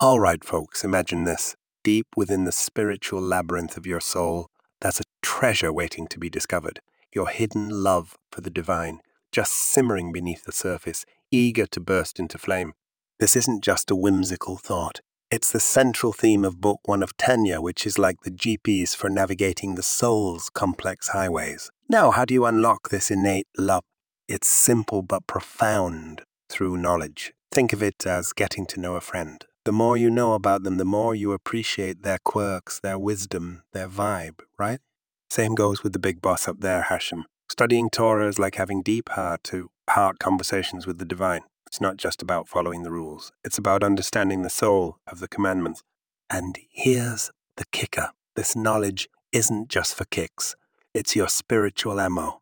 All right, folks, imagine this. Deep within the spiritual labyrinth of your soul, there's a treasure waiting to be discovered. Your hidden love for the divine, just simmering beneath the surface, eager to burst into flame. This isn't just a whimsical thought. It's the central theme of Book One of Tanya, which is like the GPS for navigating the soul's complex highways. Now, how do you unlock this innate love? It's simple but profound through knowledge. Think of it as getting to know a friend. The more you know about them, the more you appreciate their quirks, their wisdom, their vibe, right? Same goes with the big boss up there, Hashem. Studying Torah is like having deep heart to heart conversations with the divine. It's not just about following the rules, it's about understanding the soul of the commandments. And here's the kicker this knowledge isn't just for kicks, it's your spiritual ammo.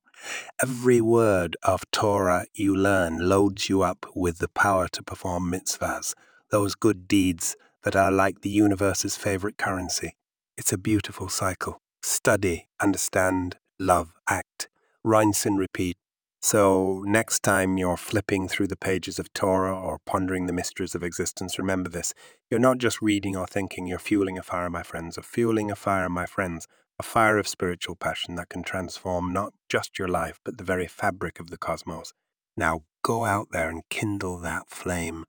Every word of Torah you learn loads you up with the power to perform mitzvahs, those good deeds that are like the universe's favorite currency. It's a beautiful cycle. Study, understand, love, act. Rinse and repeat. So, next time you're flipping through the pages of Torah or pondering the mysteries of existence, remember this. You're not just reading or thinking, you're fueling a fire, my friends, or fueling a fire, my friends, a fire of spiritual passion that can transform not just your life, but the very fabric of the cosmos. Now go out there and kindle that flame.